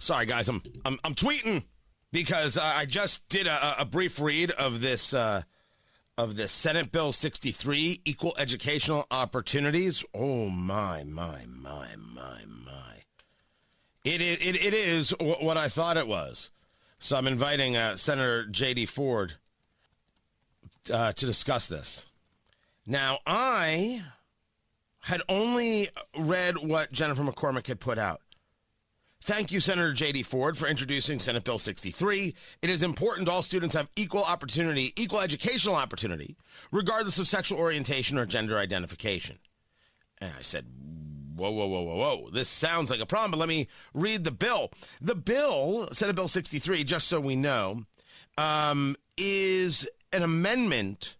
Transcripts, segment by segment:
Sorry, guys, I'm I'm, I'm tweeting because uh, I just did a, a brief read of this uh, of this Senate Bill 63, equal educational opportunities. Oh my my my my my! It is it, it is what I thought it was. So I'm inviting uh, Senator J.D. Ford uh, to discuss this. Now I had only read what Jennifer McCormick had put out. Thank you, Senator J.D. Ford, for introducing Senate Bill 63. It is important all students have equal opportunity, equal educational opportunity, regardless of sexual orientation or gender identification. And I said, whoa, whoa, whoa, whoa, whoa. This sounds like a problem, but let me read the bill. The bill, Senate Bill 63, just so we know, um, is an amendment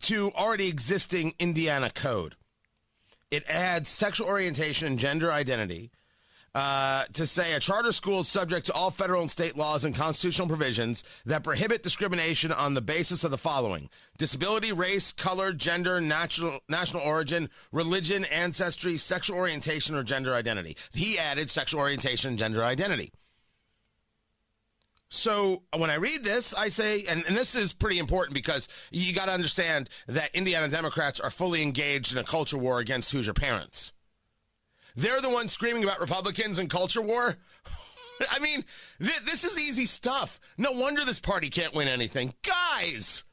to already existing Indiana code. It adds sexual orientation and gender identity uh, to say a charter school is subject to all federal and state laws and constitutional provisions that prohibit discrimination on the basis of the following disability, race, color, gender, national, national origin, religion, ancestry, sexual orientation, or gender identity. He added sexual orientation and gender identity. So when I read this, I say, and, and this is pretty important because you got to understand that Indiana Democrats are fully engaged in a culture war against Hoosier parents. They're the ones screaming about Republicans and culture war. I mean, th- this is easy stuff. No wonder this party can't win anything. Guys,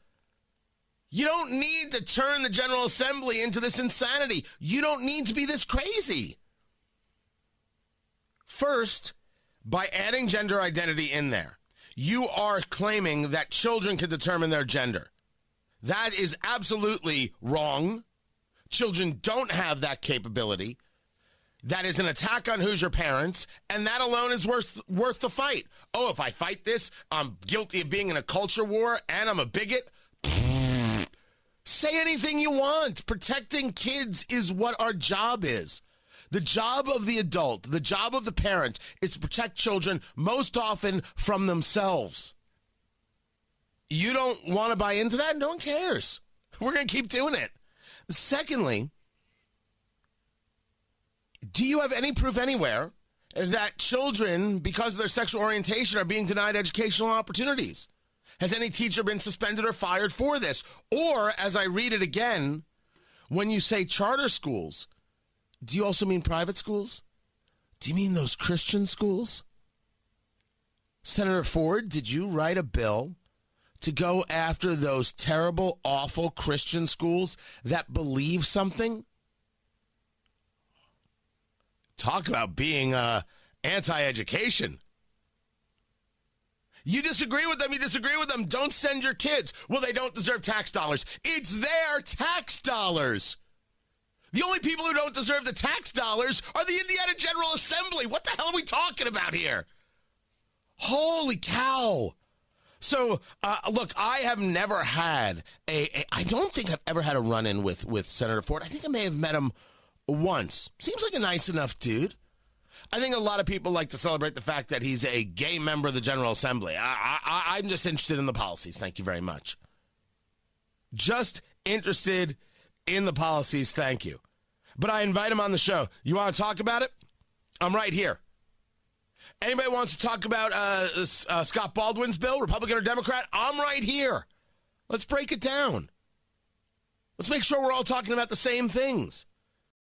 you don't need to turn the General Assembly into this insanity. You don't need to be this crazy. First, by adding gender identity in there, you are claiming that children can determine their gender. That is absolutely wrong. Children don't have that capability. That is an attack on Hoosier parents, and that alone is worth worth the fight. Oh, if I fight this, I'm guilty of being in a culture war and I'm a bigot. Say anything you want. Protecting kids is what our job is. The job of the adult, the job of the parent, is to protect children most often from themselves. You don't want to buy into that? No one cares. We're going to keep doing it. Secondly, do you have any proof anywhere that children, because of their sexual orientation, are being denied educational opportunities? Has any teacher been suspended or fired for this? Or, as I read it again, when you say charter schools, do you also mean private schools? Do you mean those Christian schools? Senator Ford, did you write a bill to go after those terrible, awful Christian schools that believe something? Talk about being uh, anti education. You disagree with them, you disagree with them. Don't send your kids. Well, they don't deserve tax dollars. It's their tax dollars. The only people who don't deserve the tax dollars are the Indiana General Assembly. What the hell are we talking about here? Holy cow. So, uh, look, I have never had a, a. I don't think I've ever had a run in with, with Senator Ford. I think I may have met him once. Seems like a nice enough dude. I think a lot of people like to celebrate the fact that he's a gay member of the General Assembly. I, I, I'm just interested in the policies. Thank you very much. Just interested in the policies. Thank you. But I invite him on the show. You want to talk about it? I'm right here. Anybody wants to talk about uh, uh, Scott Baldwin's bill, Republican or Democrat? I'm right here. Let's break it down. Let's make sure we're all talking about the same things.